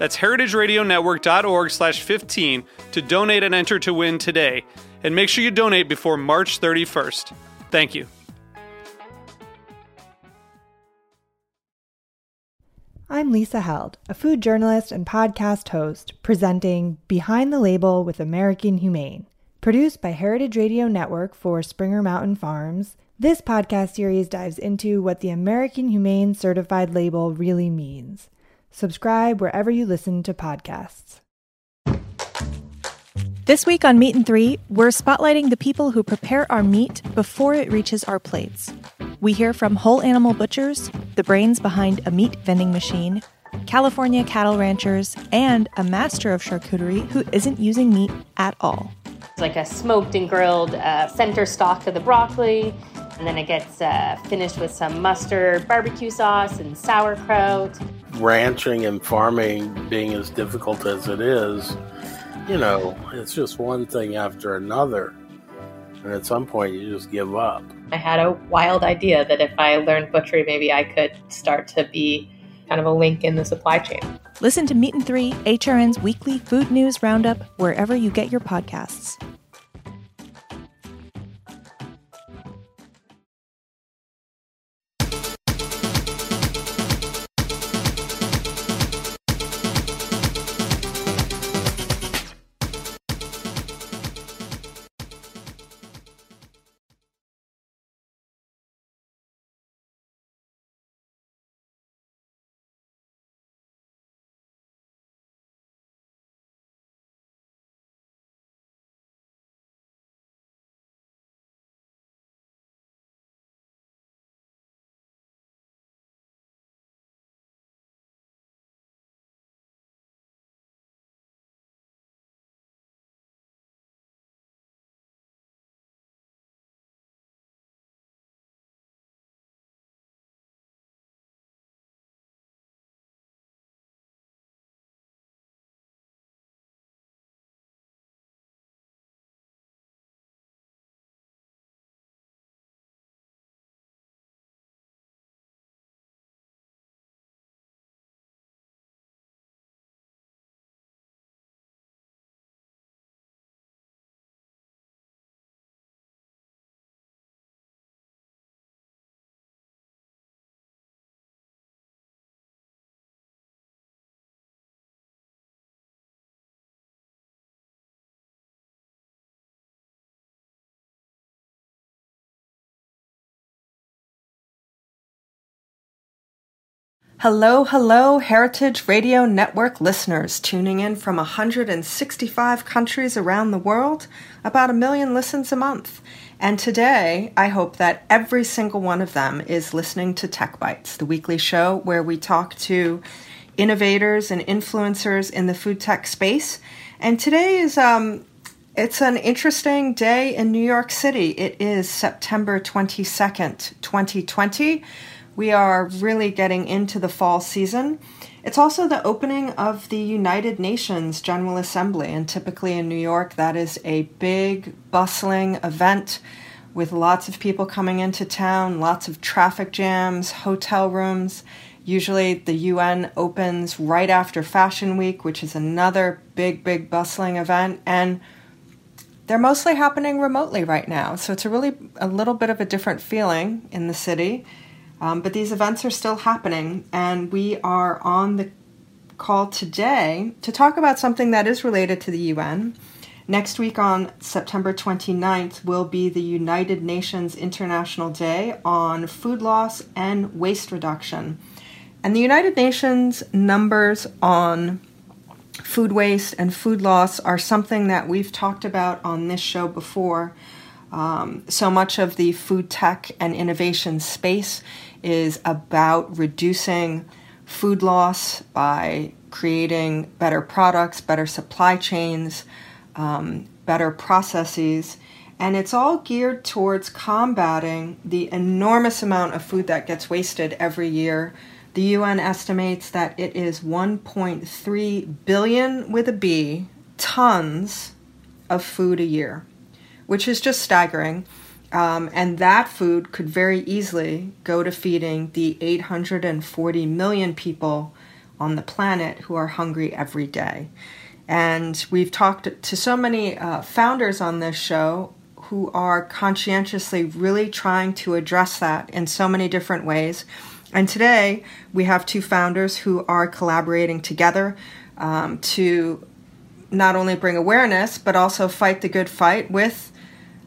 That's heritageradionetwork.org slash 15 to donate and enter to win today. And make sure you donate before March 31st. Thank you. I'm Lisa Held, a food journalist and podcast host, presenting Behind the Label with American Humane. Produced by Heritage Radio Network for Springer Mountain Farms, this podcast series dives into what the American Humane Certified label really means. Subscribe wherever you listen to podcasts. This week on Meat and Three, we're spotlighting the people who prepare our meat before it reaches our plates. We hear from whole animal butchers, the brains behind a meat vending machine, California cattle ranchers, and a master of charcuterie who isn't using meat at all. It's like a smoked and grilled uh, center stock of the broccoli, and then it gets uh, finished with some mustard, barbecue sauce, and sauerkraut. Ranching and farming being as difficult as it is, you know, it's just one thing after another. And at some point, you just give up. I had a wild idea that if I learned butchery, maybe I could start to be kind of a link in the supply chain. Listen to Meat and Three, HRN's weekly food news roundup, wherever you get your podcasts. Hello, hello, Heritage Radio Network listeners tuning in from 165 countries around the world, about a million listens a month. And today, I hope that every single one of them is listening to Tech Bites, the weekly show where we talk to innovators and influencers in the food tech space. And today is um, it's an interesting day in New York City. It is September 22nd, 2020. We are really getting into the fall season. It's also the opening of the United Nations General Assembly, and typically in New York, that is a big, bustling event with lots of people coming into town, lots of traffic jams, hotel rooms. Usually, the UN opens right after Fashion Week, which is another big, big, bustling event. And they're mostly happening remotely right now. So it's a really a little bit of a different feeling in the city. Um, but these events are still happening, and we are on the call today to talk about something that is related to the UN, Next week on September 29th will be the United Nations International Day on Food Loss and Waste Reduction. And the United Nations numbers on food waste and food loss are something that we've talked about on this show before. Um, so much of the food tech and innovation space is about reducing food loss by creating better products, better supply chains, um, better processes. And it's all geared towards combating the enormous amount of food that gets wasted every year. The UN estimates that it is 1.3 billion with a B tons of food a year which is just staggering. Um, and that food could very easily go to feeding the 840 million people on the planet who are hungry every day. And we've talked to so many uh, founders on this show who are conscientiously really trying to address that in so many different ways. And today we have two founders who are collaborating together um, to not only bring awareness, but also fight the good fight with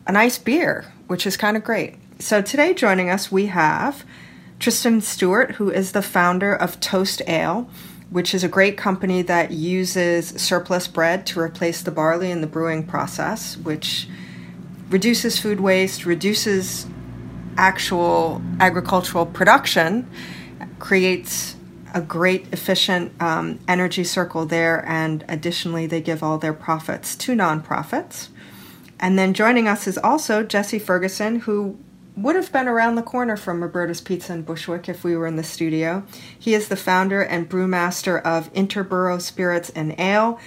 a nice beer, which is kind of great. So today joining us, we have Tristram Stuart, who is the founder of Toast Ale, which is a great company that uses surplus bread to replace the barley in the brewing process, which reduces food waste, reduces actual agricultural production, creates a great efficient um, energy circle there, and additionally, they give all their profits to nonprofits. And then joining us is also Jesse Ferguson, who would have been around the corner from Roberta's Pizza in Bushwick if we were in the studio. He is the founder and brewmaster of Interboro Spirits and Ale.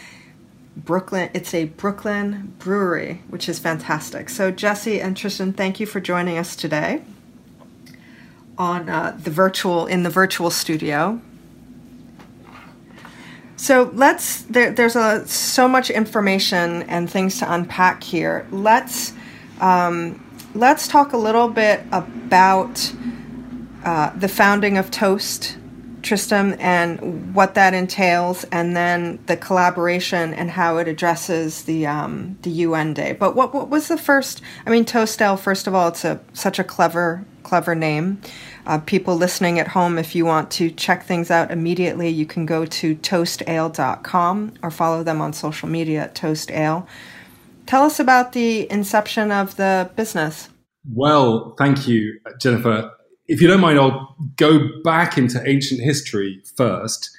Brooklyn, it's a Brooklyn brewery, which is fantastic. So, Jesse and Tristram, thank you for joining us today on uh, the virtual in the virtual studio. So let's there, there's a so much information and things to unpack here. Let's um, let's talk a little bit about uh, the founding of Toast, Tristram, and what that entails, and then the collaboration and how it addresses the um, the UN Day. But what what was the first? I mean, Toast Ale. First of all, it's a such a clever clever name. Uh, people listening at home, if you want to check things out immediately, you can go to toastale.com or follow them on social media at toastale. Tell us about the inception of the business. Well, thank you, Jennifer. If you don't mind, I'll go back into ancient history first.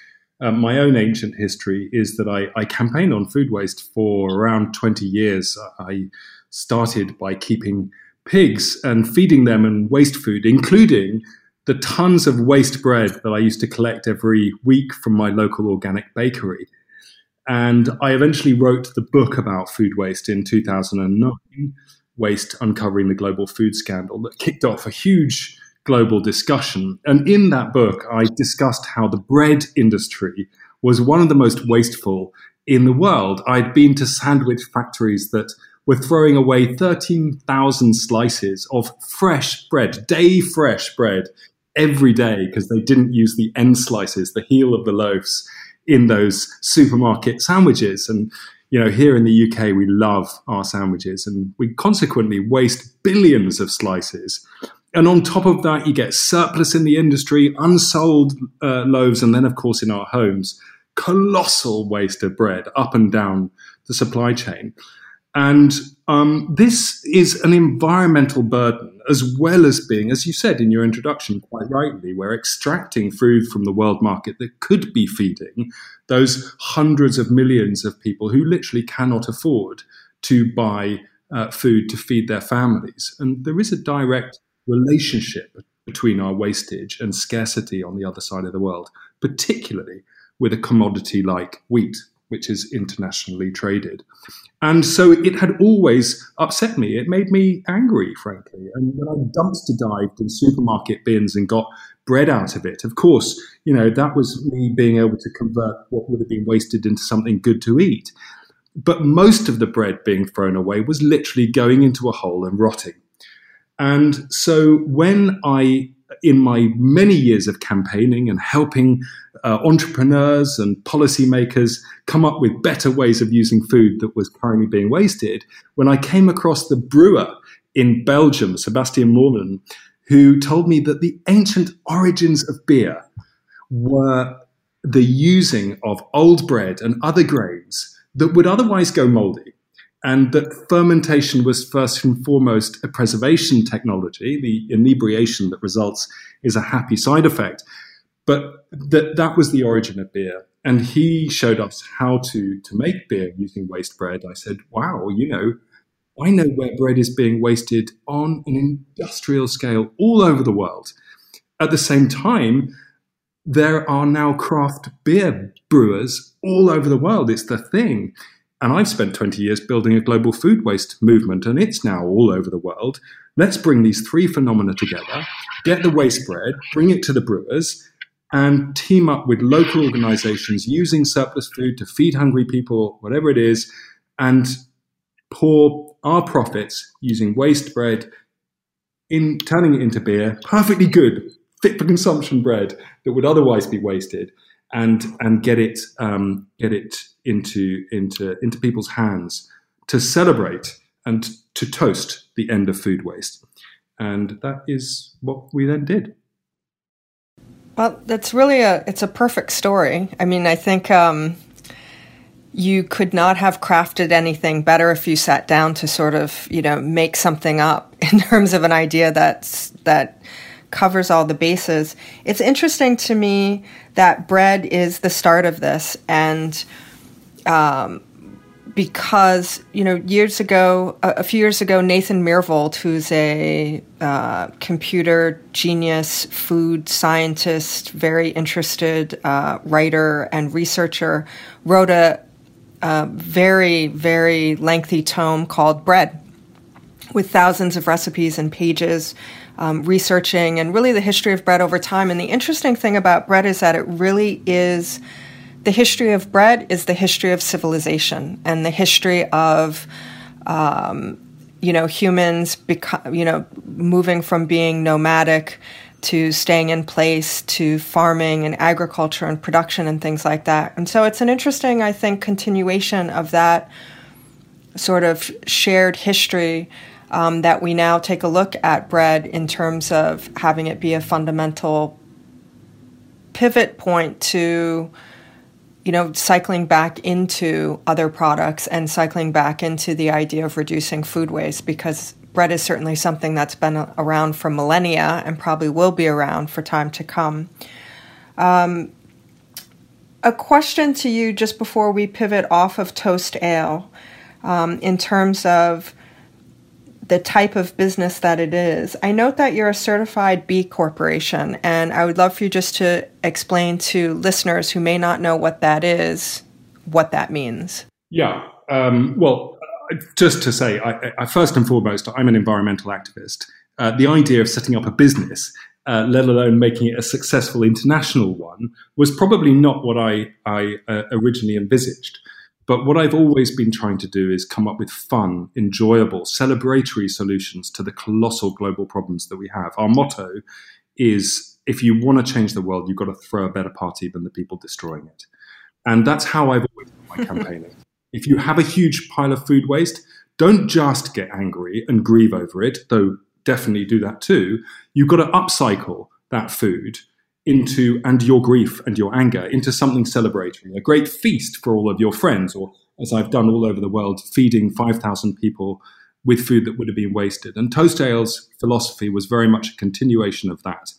Um, my own ancient history is that I, I campaigned on food waste for around 20 years. I started by keeping pigs and feeding them and waste food, including the tons of waste bread that I used to collect every week from my local organic bakery. And I eventually wrote the book about food waste in 2009, Waste Uncovering the Global Food Scandal, that kicked off a huge global discussion. And in that book, I discussed how the bread industry was one of the most wasteful in the world. I'd been to sandwich factories that we're throwing away 13,000 slices of fresh bread, day fresh bread, every day because they didn't use the end slices, the heel of the loaves in those supermarket sandwiches. And, you know, here in the UK, we love our sandwiches and we consequently waste billions of slices. And on top of that, you get surplus in the industry, unsold uh, loaves, and then, of course, in our homes, colossal waste of bread up and down the supply chain. And um, this is an environmental burden, as well as being, as you said in your introduction, quite rightly, we're extracting food from the world market that could be feeding those hundreds of millions of people who literally cannot afford to buy uh, food to feed their families. And there is a direct relationship between our wastage and scarcity on the other side of the world, particularly with a commodity like wheat which is internationally traded. And so it had always upset me. It made me angry, frankly. And when I dumpster dived in supermarket bins and got bread out of it, of course, you know, that was me being able to convert what would have been wasted into something good to eat. But most of the bread being thrown away was literally going into a hole and rotting. And so when I in my many years of campaigning and helping uh, entrepreneurs and policymakers come up with better ways of using food that was currently being wasted, when I came across the brewer in Belgium, Sebastian Morvan, who told me that the ancient origins of beer were the using of old bread and other grains that would otherwise go moldy and that fermentation was first and foremost a preservation technology. The inebriation that results is a happy side effect, but that that was the origin of beer. And he showed us how to to make beer using waste bread. I said, "Wow, you know." I know where bread is being wasted on an industrial scale all over the world. At the same time, there are now craft beer brewers all over the world. It's the thing. And I've spent 20 years building a global food waste movement, and it's now all over the world. Let's bring these three phenomena together, get the waste bread, bring it to the brewers, and team up with local organizations using surplus food to feed hungry people, whatever it is, and pour our profits using waste bread in turning it into beer, perfectly good, fit for consumption bread that would otherwise be wasted and and get it um, get it into into into people's hands to celebrate and to toast the end of food waste, and that is what we then did. Well, that's really a it's a perfect story. I mean, I think um, you could not have crafted anything better if you sat down to sort of you know make something up in terms of an idea that's that covers all the bases. It's interesting to me that bread is the start of this, and um, because you know years ago, a, a, few years ago, Nathan Myhrvold, who's a uh, computer genius, food scientist, very interested uh, writer and researcher, wrote a, a very very lengthy tome called Bread with thousands of recipes and pages um, researching and really the history of bread over time. And the interesting thing about bread is that it really is the history of bread is the history of civilization and the history of um, you know humans you know moving from being nomadic to staying in place to farming and agriculture and production and things like that. And so it's an interesting, I think, continuation of that sort of shared history um, that we now take a look at bread in terms of having it be a fundamental pivot point to you know cycling back into other products and cycling back into the idea of reducing food waste because bread is certainly something that's been around for millennia and probably will be around for time to come. Um, a question to you just before we pivot off of toast ale um, in terms of the type of business that it is. I note that you're a certified B Corporation, and I would love for you just to explain to listeners who may not know what that is, what that means. Yeah. Um, well, just to say, I, I, first and foremost, I'm an environmental activist. Uh, the idea of setting up a business, uh, let alone making it a successful international one, was probably not what I, I uh, originally envisaged. But what I've always been trying to do is come up with fun, enjoyable, celebratory solutions to the colossal global problems that we have. Our motto is if you want to change the world, you've got to throw a better party than the people destroying it. And that's how I've always done my campaigning. If you have a huge pile of food waste, don't just get angry and grieve over it, though definitely do that too. You've got to upcycle that food into and your grief and your anger into something celebratory, a great feast for all of your friends, or as I've done all over the world, feeding 5,000 people with food that would have been wasted. And Toast Ale's philosophy was very much a continuation of that.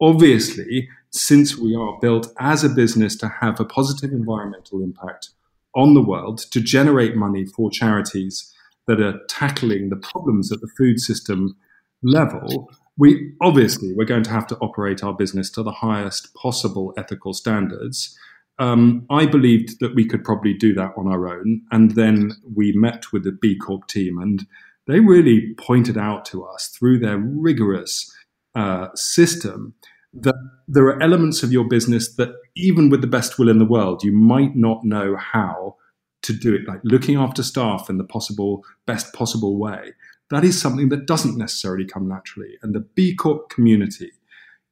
Obviously, since we are built as a business to have a positive environmental impact on the world, to generate money for charities that are tackling the problems at the food system level, we obviously we're going to have to operate our business to the highest possible ethical standards. Um, I believed that we could probably do that on our own, and then we met with the B Corp team, and they really pointed out to us through their rigorous uh, system that there are elements of your business that, even with the best will in the world, you might not know how to do it, like looking after staff in the possible best possible way that is something that doesn't necessarily come naturally. And the B Corp community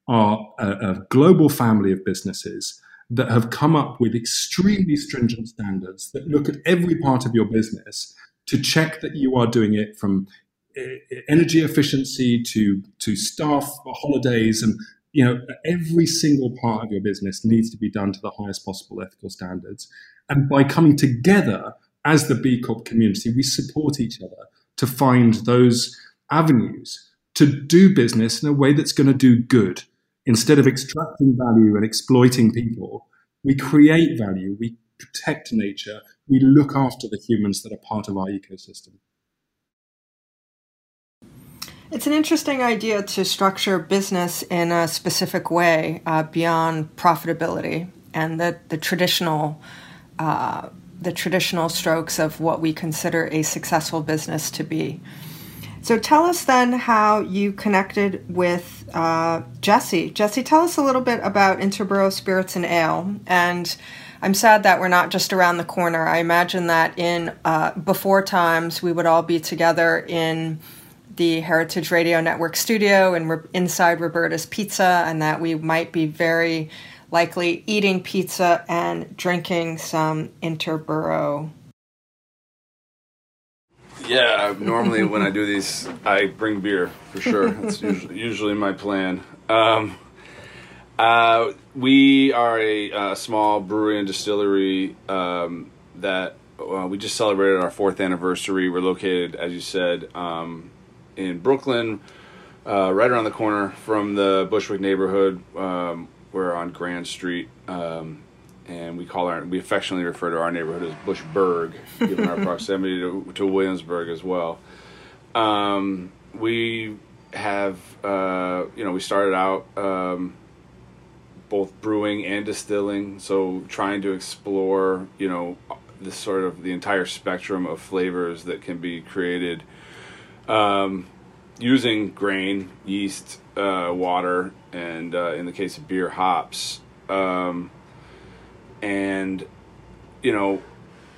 are a, a global family of businesses that have come up with extremely stringent standards that look at every part of your business to check that you are doing it from eh, energy efficiency to to staff holidays and you know every single part of your business needs to be done to the highest possible ethical standards and by coming together as the b corp community we support each other to find those avenues to do business in a way that's going to do good instead of extracting value and exploiting people, we create value, we protect nature, we look after the humans that are part of our ecosystem. It's an interesting idea to structure business in a specific way uh, beyond profitability and the, the traditional uh, the traditional strokes of what we consider a successful business to be. So tell us then how you connected with uh, Jesse. Jesse, tell us a little bit about Interboro Spirits and Ale. And I'm sad that we're not just around the corner. I imagine that in uh, before times we would all be together in the Heritage Radio Network studio and we're inside Roberta's Pizza, and that we might be very likely eating pizza and drinking some Interboro yeah, normally when I do these, I bring beer for sure. That's usually, usually my plan. Um, uh, we are a, uh, small brewery and distillery um, that uh, we just celebrated our fourth anniversary. We're located, as you said, um, in Brooklyn, uh, right around the corner from the Bushwick neighborhood. Um, we're on Grand Street. Um, and we call our we affectionately refer to our neighborhood as Bushburg, given our proximity to, to, Williamsburg as well. Um, we have uh, you know we started out um, both brewing and distilling, so trying to explore you know the sort of the entire spectrum of flavors that can be created um, using grain, yeast, uh, water, and uh, in the case of beer, hops. Um, and you know,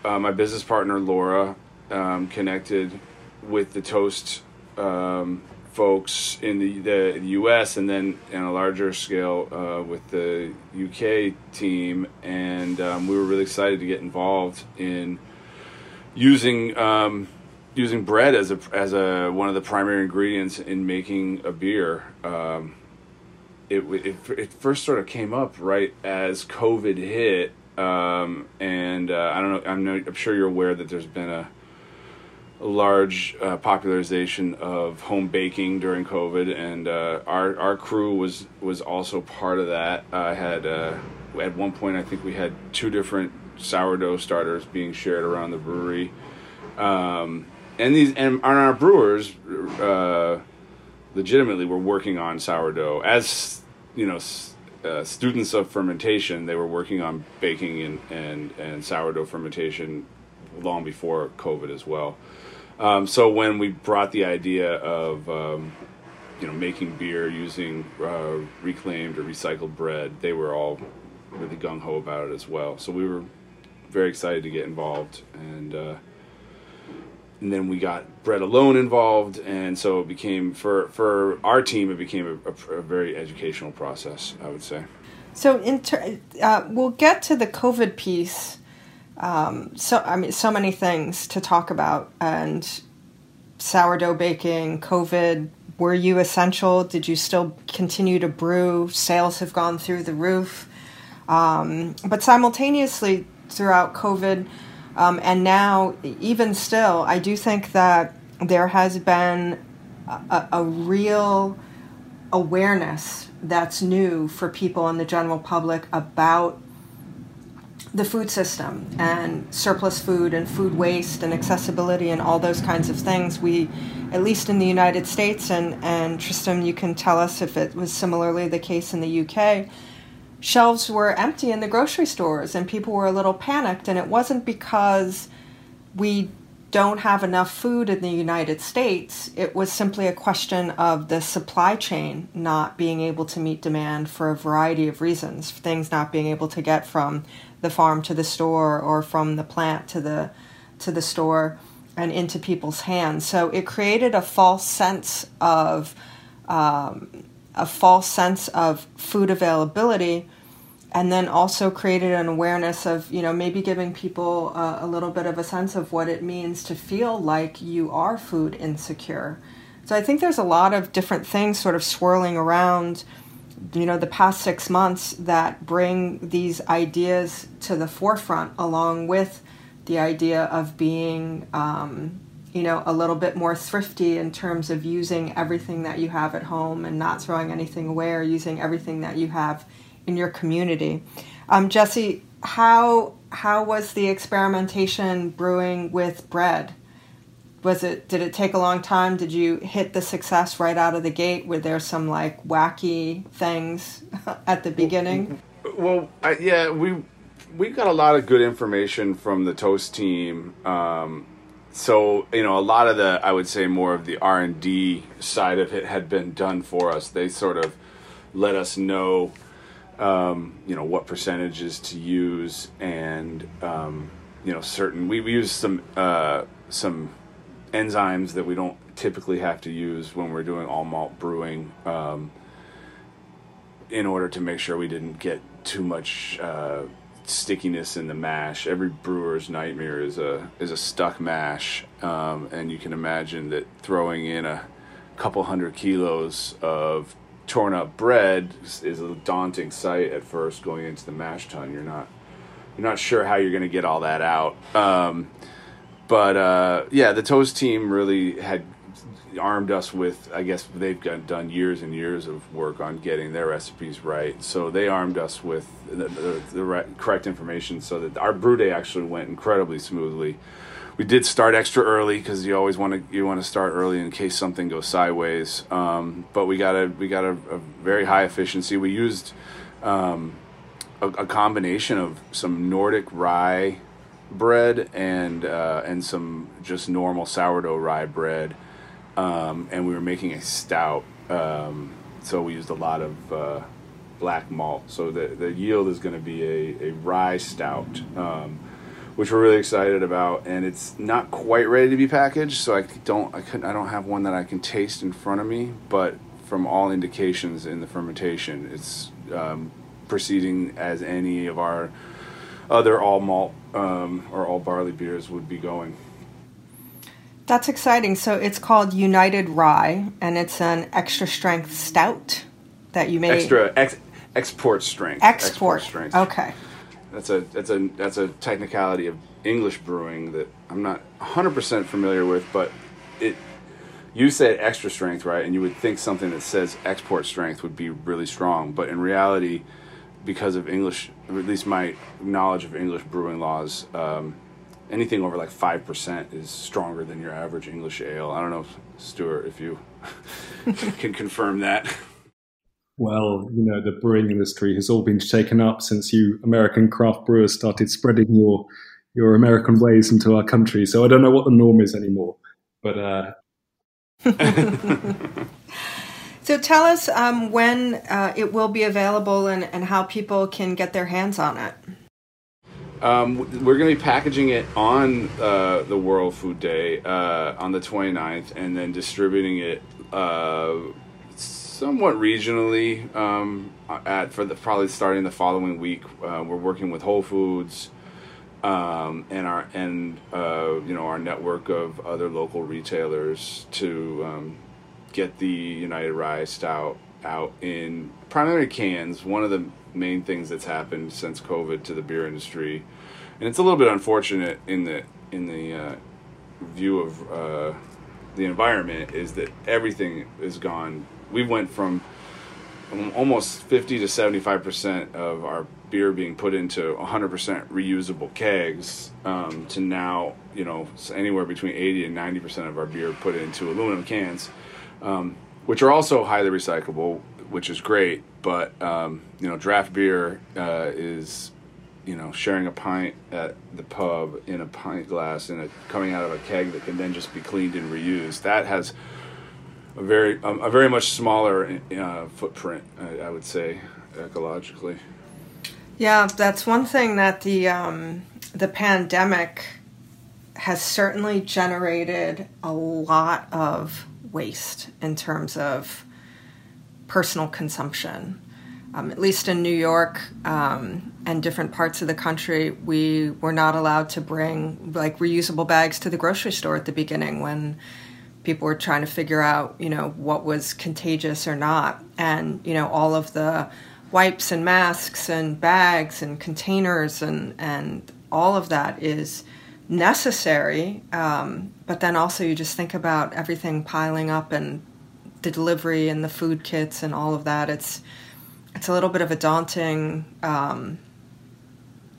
uh, my business partner Laura um, connected with the Toast um, folks in the, the, U.S. and then on a larger scale uh, with the UK team, and um, we were really excited to get involved in using um, using bread as a as a one of the primary ingredients in making a beer. Um, it, it, it first sort of came up right as COVID hit, um, and uh, I don't know. I'm, no, I'm sure you're aware that there's been a, a large uh, popularization of home baking during COVID, and uh, our our crew was was also part of that. I had uh, at one point I think we had two different sourdough starters being shared around the brewery. Um, and these and our brewers uh, legitimately were working on sourdough as you know uh, students of fermentation. They were working on baking and, and, and sourdough fermentation long before COVID as well. Um, so when we brought the idea of um, you know making beer using uh, reclaimed or recycled bread, they were all really gung ho about it as well. So we were very excited to get involved and. And then we got Bread Alone involved, and so it became for for our team. It became a, a, a very educational process, I would say. So, ter- uh, we'll get to the COVID piece. Um, so, I mean, so many things to talk about, and sourdough baking, COVID. Were you essential? Did you still continue to brew? Sales have gone through the roof, um, but simultaneously throughout COVID um, and now, even still, I do think that there has been a, a real awareness that's new for people in the general public about the food system and surplus food and food waste and accessibility and all those kinds of things. We, at least in the United States, and, and Tristram, you can tell us if it was similarly the case in the UK, shelves were empty in the grocery stores and people were a little panicked. And it wasn't because we don't have enough food in the United States. It was simply a question of the supply chain not being able to meet demand for a variety of reasons. Things not being able to get from the farm to the store or from the plant to the to the store and into people's hands. So it created a false sense of um, a false sense of food availability and then also created an awareness of you know maybe giving people a, a, little bit of a sense of what it means to feel like you are food insecure. So i think there's a lot of different things sort of swirling around you know the past six months that bring these ideas to the forefront along with the idea of being um, you know a little bit more thrifty in terms of using everything that you have at home and not throwing anything away or using everything that you have in your community. Um, Jesse, how how was the experimentation brewing with bread? Was it did it take a long time? Did you hit the success right out of the gate? Were there some like wacky things at the beginning? Well, I, yeah, we we got a lot of good information from the Toast team. Um, so you know, a lot of the I would say more of the R and D side of it had been done for us. They sort of let us know um, you know what percentages to use and um, you know certain we, we use some uh, some enzymes that we don't typically have to use when we're doing all malt brewing um, in order to make sure we didn't get too much uh, stickiness in the mash. Every brewer's nightmare is a is a stuck mash, um, and you can imagine that throwing in a couple hundred kilos of torn up bread is a daunting sight at first going into the mash tun. You're not you're not sure how you're going to get all that out. Um, but uh, yeah, the toast team really had armed us with. I guess they've got, done years and years of work on getting their recipes right. So they armed us with the, the, the correct information, so that our brew day actually went incredibly smoothly we did start extra early because you always want to you want to start early in case something goes sideways. Um, but we got a we got a, a very high efficiency. We used um, a, a, combination of some Nordic rye bread and uh, and some just normal sourdough rye bread, um, and we were making a stout. Um, so we used a lot of uh, black malt. So the the yield is going to be a, a rye stout um, which we're really excited about. And it's not quite ready to be packaged, so I don't I couldn't I don't have one that I can taste in front of me. But from all indications in the fermentation, it's um, proceeding as any of our other all malt um, or all barley beers would be going. That's exciting. So it's called United Rye, and it's an extra strength stout that you made. Extra ex, export strength. Export. export strength. Okay that's a that's a that's a technicality of English brewing that I'm not 100% familiar with, but it you said extra strength, right? And you would think something that says export strength would be really strong, but in reality, because of English, at least my knowledge of English brewing laws, um, anything over like five percent is stronger than your average English ale. I don't know, Stuart, if you can confirm that well, you know, the brewing industry has all been shaken up since you American craft brewers started spreading your your American ways into our country. So I don't know what the norm is anymore. But uh... so tell us um, when uh, it will be available and, and how people can get their hands on it. Um, we're going to be packaging it on uh, the World Food Day uh, on the 29th and then distributing it uh, somewhat regionally um, at for the probably starting the following week. Uh, we're working with Whole Foods um, and our and uh, you know our network of other local retailers to um, get the United Rye Stout out in primary cans. One of the main things that's happened since COVID to the beer industry, and it's a little bit unfortunate in the in the uh, view of uh, the environment is that everything is gone. We went from almost 50 to 75 percent of our beer being put into 100 percent reusable kegs um, to now you know anywhere between 80 and 90 percent of our beer put into aluminum cans um, which are also highly recyclable which is great but um, you know draft beer uh, is you know sharing a pint at the pub in a pint glass and coming out of a keg that can then just be cleaned and reused that has a very um, a very much smaller uh, footprint, I, I, would say, ecologically. Yeah, that's one thing that the um, the pandemic has certainly generated a lot of waste in terms of personal consumption. Um, at least in New York um, and different parts of the country, we were not allowed to bring like reusable bags to the grocery store at the beginning when people were trying to figure out, you know, what was contagious or not. And, you know, all of the wipes and masks and bags and containers and, and all of that is necessary. Um, but then also you just think about everything piling up and the delivery and the food kits and all of that. It's it's a little bit of a daunting um,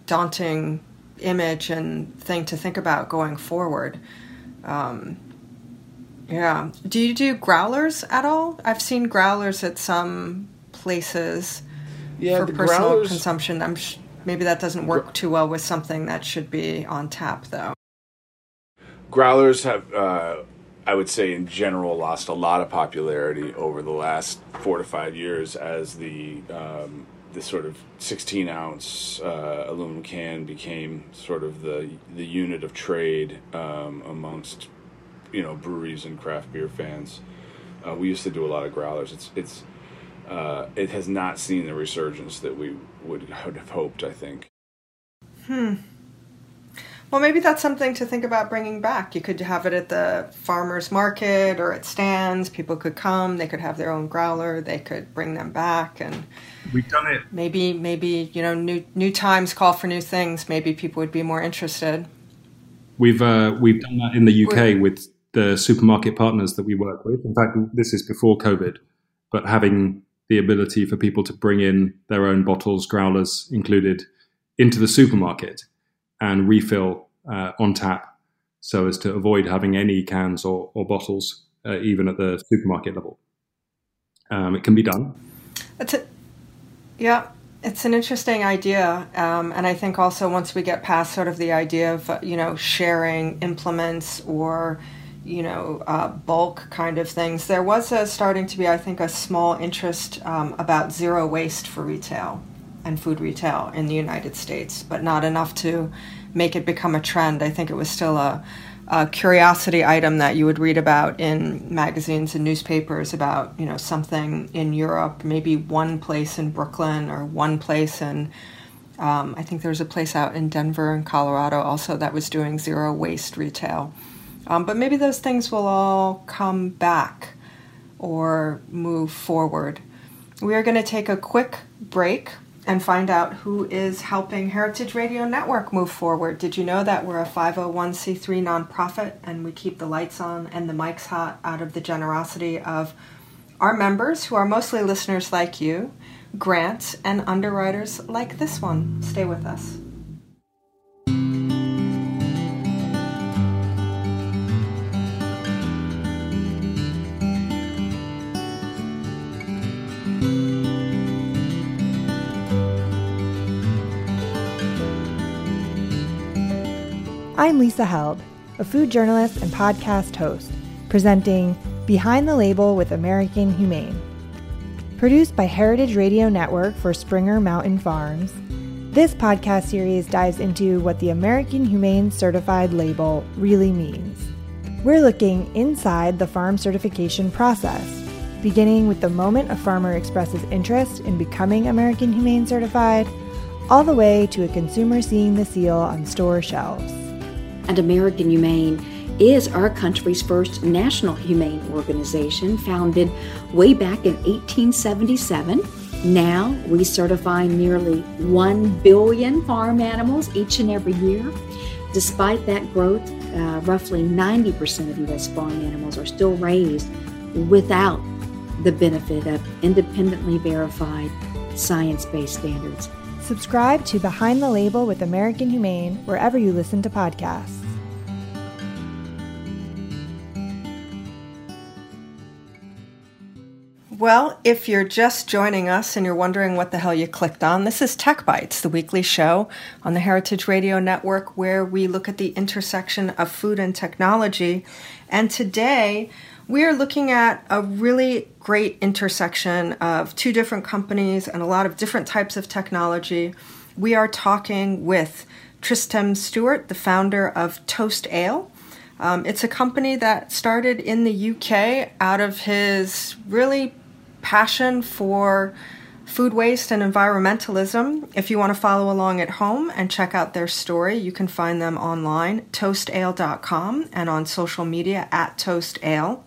daunting image and thing to think about going forward. Um, yeah. Do you do growlers at all? I've seen growlers at some places Yeah, for personal growlers- consumption. I'm sh- maybe that doesn't work too well with something that should be on tap, though. Growlers have, uh, I would say, in general, lost a lot of popularity over the last four to five years as the um, the sort of 16 ounce uh, aluminum can became sort of the the unit of trade um, amongst you know breweries and craft beer fans. Uh, we used to do a lot of growlers. It's it's uh, it has not seen the resurgence that we would have hoped. I think. Hmm. Well, maybe that's something to think about bringing back. You could have it at the farmers market or at stands. People could come. They could have their own growler. They could bring them back, and We've done it. maybe, maybe you know, new new times call for new things. Maybe people would be more interested. We've uh, we've done that in the UK with the supermarket partners that we work with. In fact, this is before COVID, but having the ability for people to bring in their own bottles, growlers included, into the supermarket and refill uh, on tap, so as to avoid having any cans or, or bottles, uh, even at the supermarket level. Um, it can be done. It's a, yeah, it's an interesting idea, um, and I think also once we get past sort of the idea of uh, you know sharing implements or you know uh, bulk kind of things, there was a, starting to be, I think, a small interest um, about zero waste for retail and food retail in the United States, but not enough to make it become a trend. I think it was still a a curiosity item that you would read about in magazines and newspapers about you know something in Europe, maybe one place in Brooklyn or one place in um, I think there's a place out in Denver and Colorado also that was doing zero waste retail. Um, but maybe those things will all come back or move forward. We are going to take a quick break and find out who is helping Heritage Radio Network move forward. Did you know that we're a 501c3 nonprofit and we keep the lights on and the mics hot out of the generosity of our members, who are mostly listeners like you, grants, and underwriters like this one? Stay with us. I'm Lisa Held, a food journalist and podcast host, presenting Behind the Label with American Humane. Produced by Heritage Radio Network for Springer Mountain Farms, this podcast series dives into what the American Humane Certified label really means. We're looking inside the farm certification process, beginning with the moment a farmer expresses interest in becoming American Humane Certified, all the way to a consumer seeing the seal on store shelves. And American Humane is our country's first national humane organization, founded way back in 1877. Now we certify nearly 1 billion farm animals each and every year. Despite that growth, uh, roughly 90% of U.S. farm animals are still raised without the benefit of independently verified science based standards. Subscribe to Behind the Label with American Humane wherever you listen to podcasts. Well, if you're just joining us and you're wondering what the hell you clicked on, this is Tech Bites, the weekly show on the Heritage Radio Network where we look at the intersection of food and technology. And today we are looking at a really great intersection of two different companies and a lot of different types of technology. We are talking with Tristram Stuart, the founder of Toast Ale. Um, it's a company that started in the UK out of his really passion for food waste and environmentalism. If you want to follow along at home and check out their story, you can find them online, toastale.com, and on social media at toastale.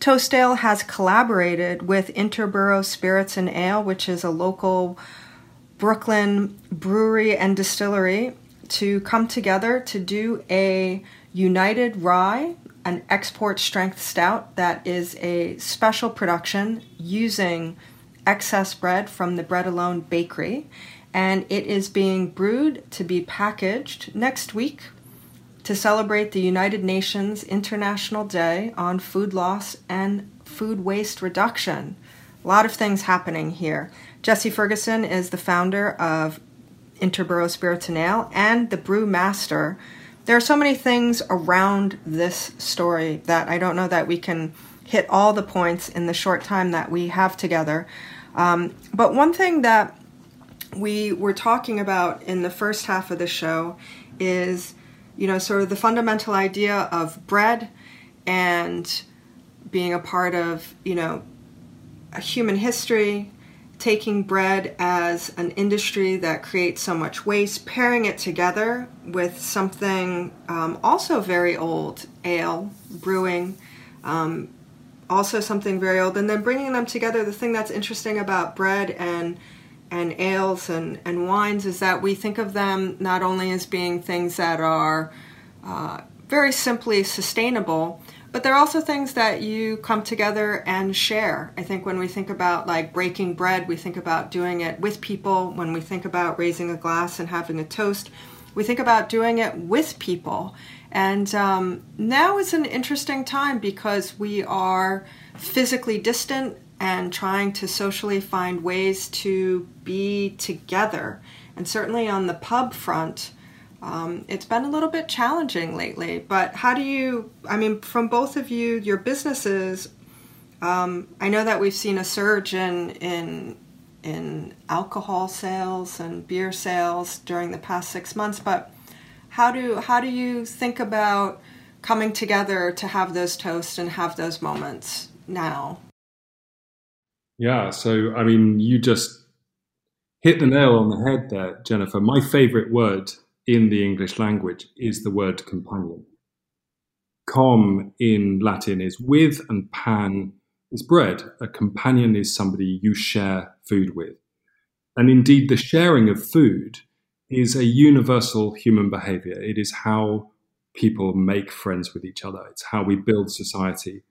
Toast Ale has collaborated with Interboro Spirits and Ale, which is a local Brooklyn brewery and distillery, to come together to do a United Rye, an export strength stout that is a special production using excess bread from the Bread Alone Bakery. And it is being brewed to be packaged next week to celebrate the United Nations International Day on Food Loss and Food Waste Reduction. A lot of things happening here. Jesse Ferguson is the founder of Interboro Spirits and Ale and the brew master. There are so many things around this story that I don't know that we can hit all the points in the short time that we have together. Um, but one thing that we were talking about in the first half of the show is, you know, sort of the fundamental idea of bread and being a part of, you know, a human history, taking bread as an industry that creates so much waste, pairing it together with something um, also very old, ale, brewing, um, also something very old, and then bringing them together. The thing that's interesting about bread and and ales and, and wines is that we think of them not only as being things that are uh, very simply sustainable, but they're also things that you come together and share. I think when we think about like breaking bread, we think about doing it with people. When we think about raising a glass and having a toast, we think about doing it with people. And um, now is an interesting time because we are physically distant and trying to socially find ways to be together. And certainly on the pub front, um, it's been a little bit challenging lately, but how do you, I mean, from both of you, your businesses, um, I know that we've seen a surge in, in, in alcohol sales and beer sales during the past six months, but how do, how do you think about coming together to have those toasts and have those moments now? Yeah, so I mean, you just hit the nail on the head there, Jennifer. My favorite word in the English language is the word companion. Com in Latin is with, and pan is bread. A companion is somebody you share food with. And indeed, the sharing of food is a universal human behavior. It is how people make friends with each other, it's how we build society.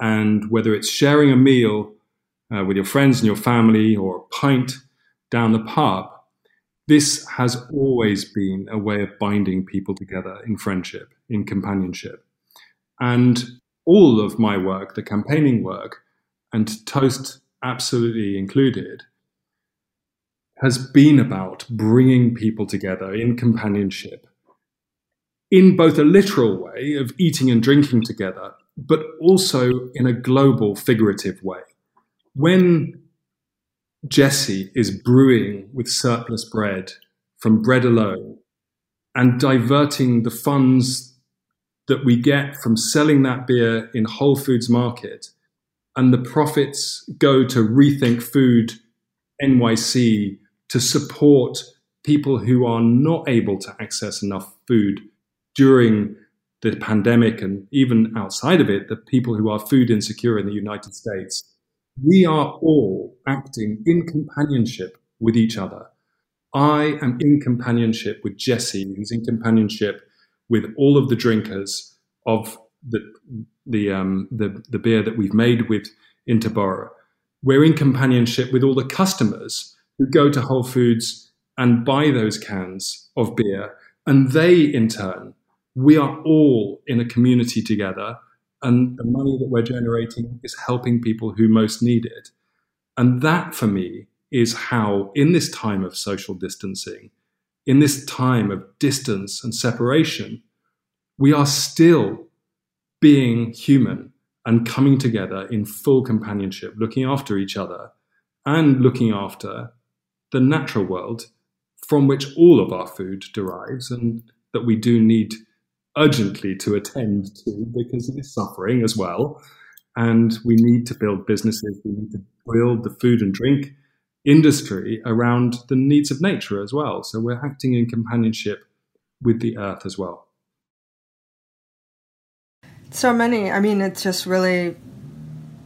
And whether it's sharing a meal uh, with your friends and your family or a pint down the pub, this has always been a way of binding people together in friendship, in companionship. And all of my work, the campaigning work, and Toast absolutely included, has been about bringing people together in companionship in both a literal way of eating and drinking together, but also in a global figurative way. When Jesse is brewing with surplus bread from bread alone and diverting the funds that we get from selling that beer in Whole Foods Market. And the profits go to Rethink Food NYC to support people who are not able to access enough food during the pandemic and even outside of it, the people who are food insecure in the United States we are all acting in companionship with each other. I am in companionship with Jesse, who's in companionship with all of the drinkers of the the um, the, the beer that we've made with Interboro. We're in companionship with all the customers who go to Whole Foods and buy those cans of beer, and they in turn, we are all in a community together and the money that we're generating is helping people who most need it. And that for me is how, in this time of social distancing, in this time of distance and separation, we are still being human and coming together in full companionship, looking after each other and looking after the natural world from which all of our food derives and that we do need urgently to attend to because it is suffering as well. and we need to build businesses. We need to build the food and drink industry around the needs of nature as well. So we're acting in companionship with the earth as well. So many. I mean, it's just really,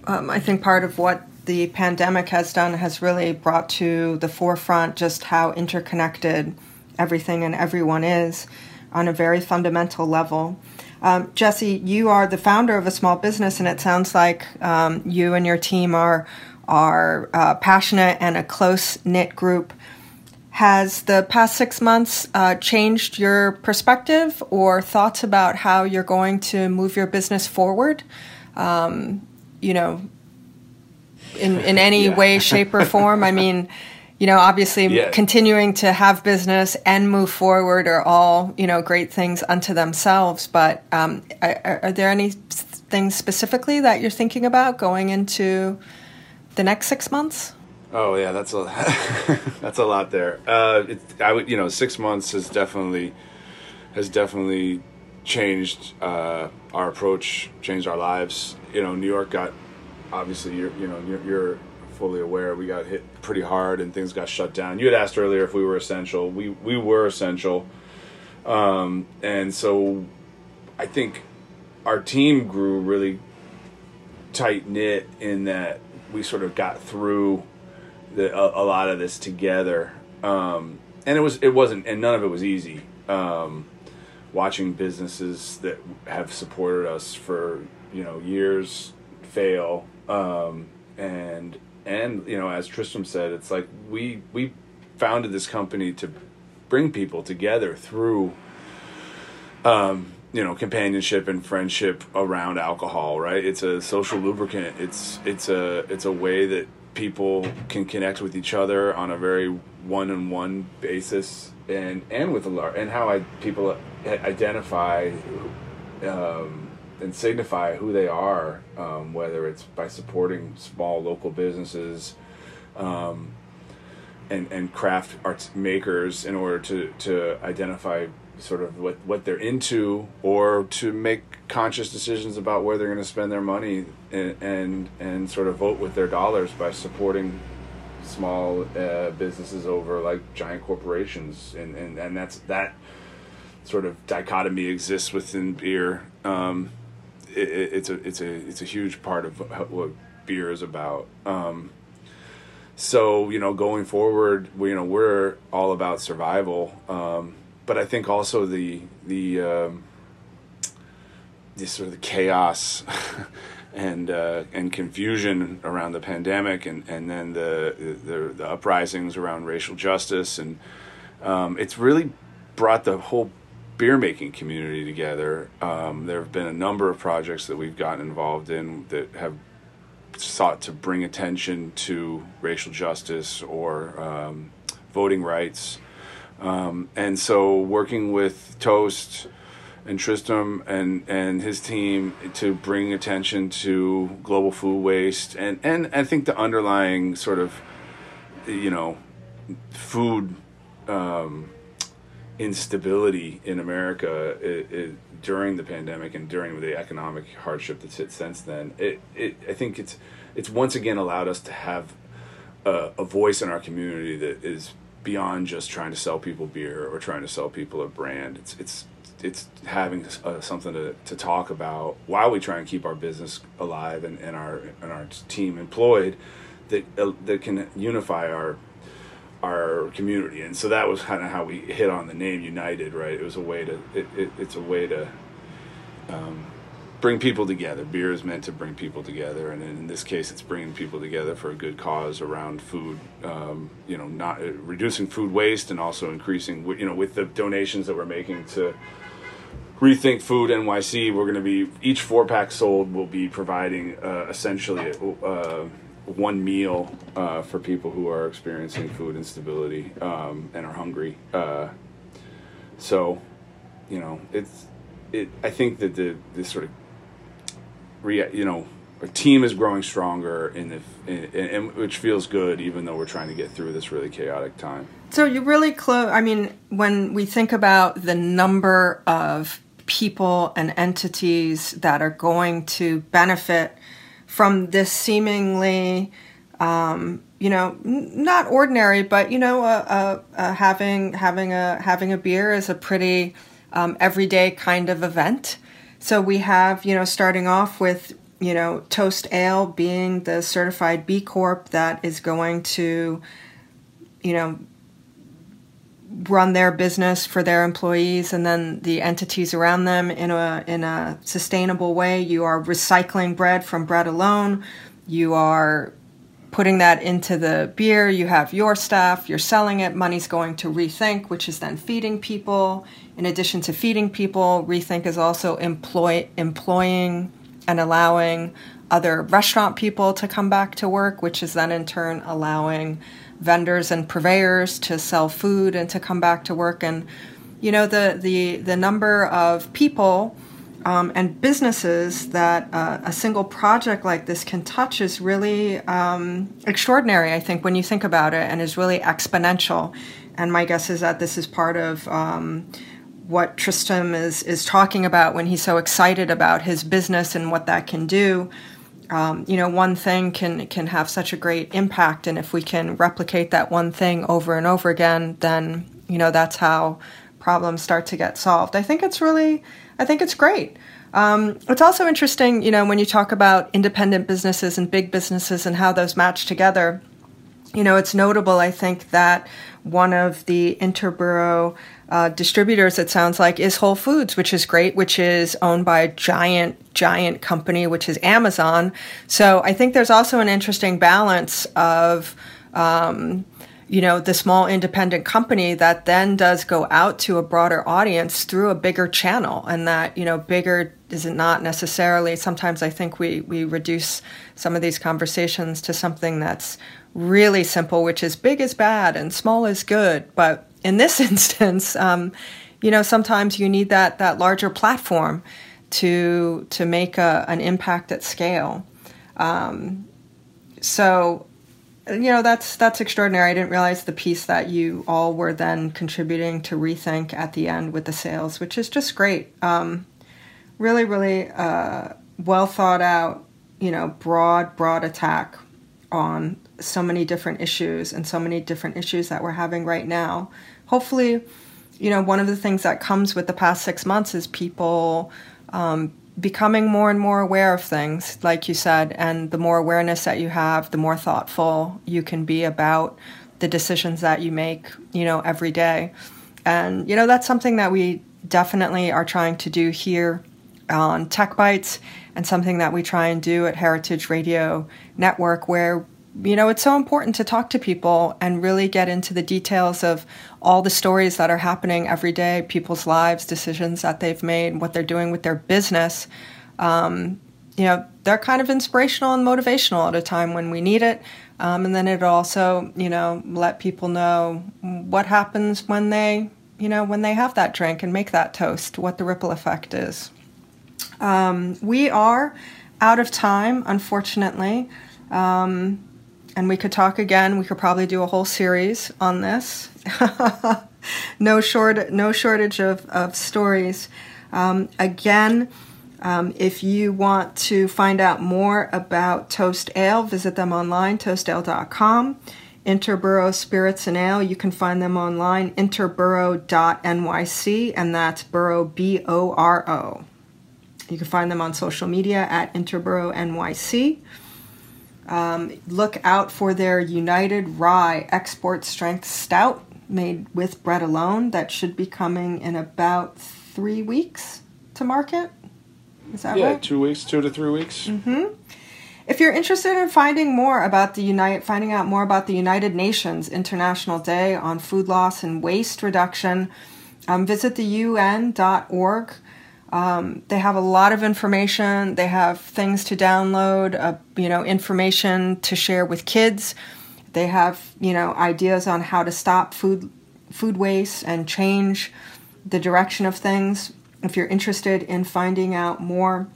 um, I think part of what the pandemic has done has really brought to the forefront just how interconnected everything and everyone is on a very fundamental level. Um, Jesse, you are the founder of a small business, and it sounds like um, you and your team are are uh, passionate and a close knit group. Has the past six months uh, changed your perspective or thoughts about how you're going to move your business forward? Um, you know, in in any yeah. way, shape, or form. I mean you know, obviously continuing to have business and move forward are all, you know, great things unto themselves. But um, are, are, there any things specifically that you're thinking about going into the next six months? Oh yeah, that's a that's a lot there. Uh, it, I would, you know, six months has definitely has definitely changed uh, our approach, changed our lives. You know, New York got obviously you're you know you're, you're fully aware we got hit pretty hard and things got shut down. You had asked earlier if we were essential. We we were essential, um, and so I think our team grew really tight knit in that we sort of got through the, a, a lot of this together. Um, and it was it wasn't and none of it was easy. Um, watching businesses that have supported us for you know years fail um, and and you know as Tristram said it's like we we founded this company to bring people together through um, you know companionship and friendship around alcohol right? It's a social lubricant. It's it's a it's a way that people can connect with each other on a very one-on-one basis and and with a lot and how I people identify um, and signify who they are, um, whether it's by supporting small local businesses um, and and craft arts makers in order to to identify sort of what what they're into or to make conscious decisions about where they're going to spend their money and, and and sort of vote with their dollars by supporting small uh, businesses over like giant corporations. And, and and that's that sort of dichotomy exists within beer. Um, it, it's a it's a it's a huge part of what beer is about. Um, so you know, going forward, we, you know, we're all about survival. Um, but I think also the the um, the sort of the chaos and uh, and confusion around the pandemic, and, and then the, the the uprisings around racial justice, and um, it's really brought the whole beer making community together. Um, there have been a number of projects that we've gotten involved in that have sought to bring attention to racial justice or um, voting rights. Um, and so, working with Toast and Tristram and, and his team to bring attention to global food waste and, and I think the underlying sort of, you know, food um, instability in America it, it, during the pandemic and during the economic hardship that's hit since then, it, it I think it's it's once again allowed us to have a, a, voice in our community that is beyond just trying to sell people beer or trying to sell people a brand. It's it's it's having uh, something to, to talk about while we try and keep our business alive and, and our and our team employed that uh, that can unify our our community. And so that was kind of how we hit on the name United Rye? It was a way to it, it it's a way to um, bring people together. Beer is meant to bring people together. And in this case it's bringing people together for a good cause around food um, you know not uh, reducing food waste and also increasing you know with the donations that we're making to rethink food nyc we're going to be each four pack sold will be providing uh, essentially uh, one meal uh, for people who are experiencing food instability um, and are hungry. Uh, so, you know, it's it. I think that the this sort of rea- you know, our team is growing stronger in, in, in, which feels good, even though we're trying to get through this really chaotic time. So you really close. I mean, when we think about the number of people and entities that are going to benefit from this seemingly, um, you know, not ordinary, but you know, uh, uh, having having a having a beer is a pretty um, everyday kind of event. So we have, you know, starting off with you know, Toast Ale being the certified B Corp that is going to, you know, run their business for their employees and then the entities around them in a in a sustainable way. You are recycling bread from bread alone. You are putting that into the beer. You have your staff. You're selling it. Money's going to Rethink, which is then feeding people. In addition to feeding people, Rethink is also employ employing and allowing other restaurant people to come back to work, which is then in turn allowing vendors and purveyors to sell food and to come back to work. And you know the the the number of people um, and businesses that uh, a single project like this can touch is really um, extraordinary. I think when you think about it, and is really exponential. And my guess is that this is part of. Um, what Tristram is is talking about when he's so excited about his business and what that can do um, you know, one thing can can have such a great impact, and if we can replicate that one thing over and over again, then you know that's how problems start to get solved. I think it's really, I think it's great. Um, it's also interesting, you know, when you talk about independent businesses and big businesses and how those match together. You know, it's notable, I think, that one of the interboro uh, distributors, it sounds like, is Whole Foods, which is great, which is owned by a giant, giant company, which is Amazon. So I think there's also an interesting balance of, um, you know, the small independent company that then does go out to a broader audience through a bigger channel. And that, you know, bigger is not necessarily, sometimes I think we, we reduce some of these conversations to something that's really simple, which is big is bad and small is good. But in this instance, um, you know, sometimes you need that that larger platform to to make a, an impact at scale. Um, so, you know, that's that's extraordinary. I didn't realize the piece that you all were then contributing to rethink at the end with the sales, which is just great. Um, really, really uh, well thought out. You know, broad, broad attack on so many different issues and so many different issues that we're having right now hopefully, you know, one of the things that comes with the past six months is people um, becoming more and more aware of things, like you said, and the more awareness that you have, the more thoughtful you can be about the decisions that you make, you know, every day. And, you know, that's something that we definitely are trying to do here on Tech Bites and something that we try and do at Heritage Radio Network, where you know, it's so important to talk to people and really get into the details of all the stories that are happening every day, people's lives, decisions that they've made, what they're doing with their business. Um, you know, they're kind of inspirational and motivational at a time when we need it. Um, and then it also, you know, let people know what happens when they, you know, when they have that drink and make that toast, what the ripple effect is. Um, we are out of time, unfortunately. Um, and we could talk again. We could probably do a whole series on this. no short, no shortage of, of stories. Um, again, um, if you want to find out more about Toast Ale, visit them online, toastale.com. Interboro Spirits and Ale, you can find them online, interboro.nyc, and that's borough, B O R O. You can find them on social media at Interboro NYC. Um, look out for their United Rye Export Strength Stout made with bread alone. That should be coming in about three weeks to market. Is that right? yeah, right? two weeks, two to three weeks. Mm-hmm. If you're interested in finding more about the United, finding out more about the United Nations International Day on Food Loss and Waste Reduction, um, visit the UN.org. Um, they have a lot of information. They have things to download, uh, you know, information to share with kids. They have, you know, ideas on how to stop food food waste and change the direction of things. If you're interested in finding out more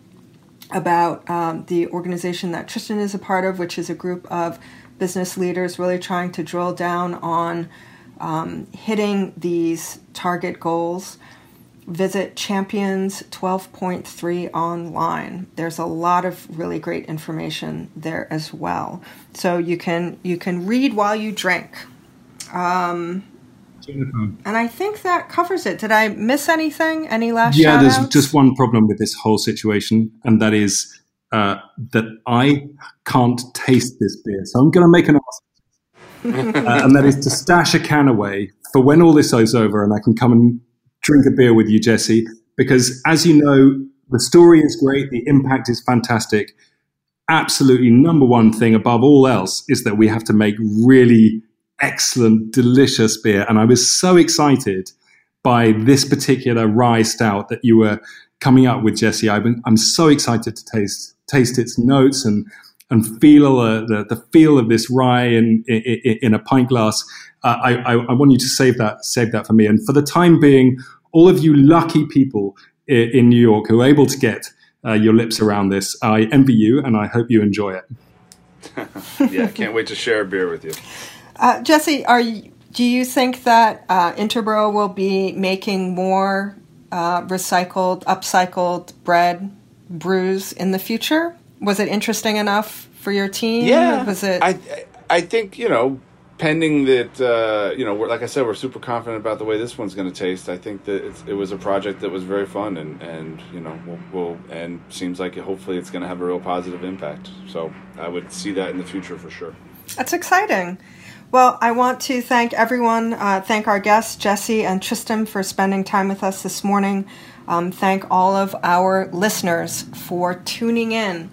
about um, the organization that Tristram is a part of, which is a group of business leaders really trying to drill down on um, hitting these target goals visit Champions 12.3 online. There's a lot of really great information there as well. So you can you can read while you drink. Um, and I think that covers it. Did I miss anything? Any last? Yeah, there's just one problem with this whole situation, and that is uh, that I can't taste this beer. So I'm going to make an ask, uh, and that is to stash a can away for when all this is over, and I can come and drink a beer with you, Jesse. Because as you know, the story is great, the impact is fantastic. Absolutely, number one thing above all else is that we have to make really excellent, delicious beer. And I was so excited by this particular rye stout that you were coming up with, Jesse. i am so excited to taste taste its notes and and feel uh, the, the feel of this rye in in, in a pint glass. Uh, I, I, I want you to save that save that for me. And for the time being, all of you lucky people in, in New York who are able to get uh, your lips around this, I envy you, and I hope you enjoy it. yeah, can't wait to share a beer with you. Uh, Jesse, are you, do you think that uh, Interboro will be making more uh, recycled, upcycled bread brews in the future? Was it interesting enough for your team? Yeah, was it? I I think you know, pending that uh, you know, like I said, we're super confident about the way this one's going to taste. I think that it was a project that was very fun and and you know, will we'll, and seems like hopefully it's going to have a real positive impact. So I would see that in the future for sure. That's exciting. Well, I want to thank everyone, uh, thank our guests, Jesse and Tristram, for spending time with us this morning. Um, thank all of our listeners for tuning in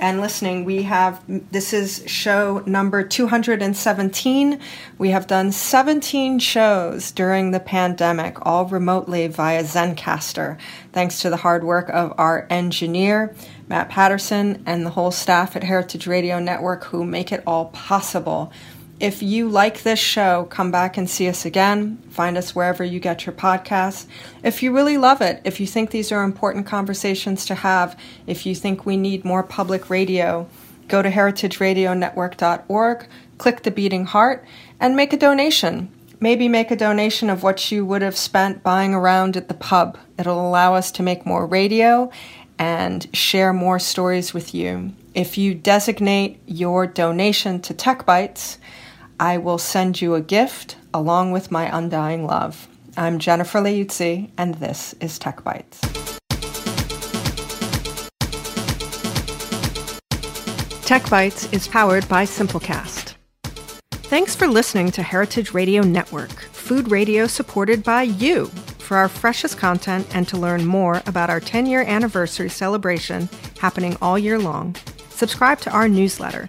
and listening. We have, this is show number 217. We have done 17 shows during the pandemic, all remotely via Zencastr, thanks to the hard work of our engineer, Matt Patterson, and the whole staff at Heritage Radio Network who make it all possible. If you like this show, come back and see us again. Find us wherever you get your podcasts. If you really love it, if you think these are important conversations to have, if you think we need more public radio, go to heritageradionetwork.org, click the beating heart, and make a donation. Maybe make a donation of what you would have spent buying around at the pub. It'll allow us to make more radio and share more stories with you. If you designate your donation to Tech Bites, I will send you a gift along with my undying love. I'm Jennifer Leuzzi, and this is Tech Bites. Tech Bites is powered by Simplecast. Thanks for listening to Heritage Radio Network, food radio supported by you. For our freshest content and to learn more about our 10 year anniversary celebration happening all year long, subscribe to our newsletter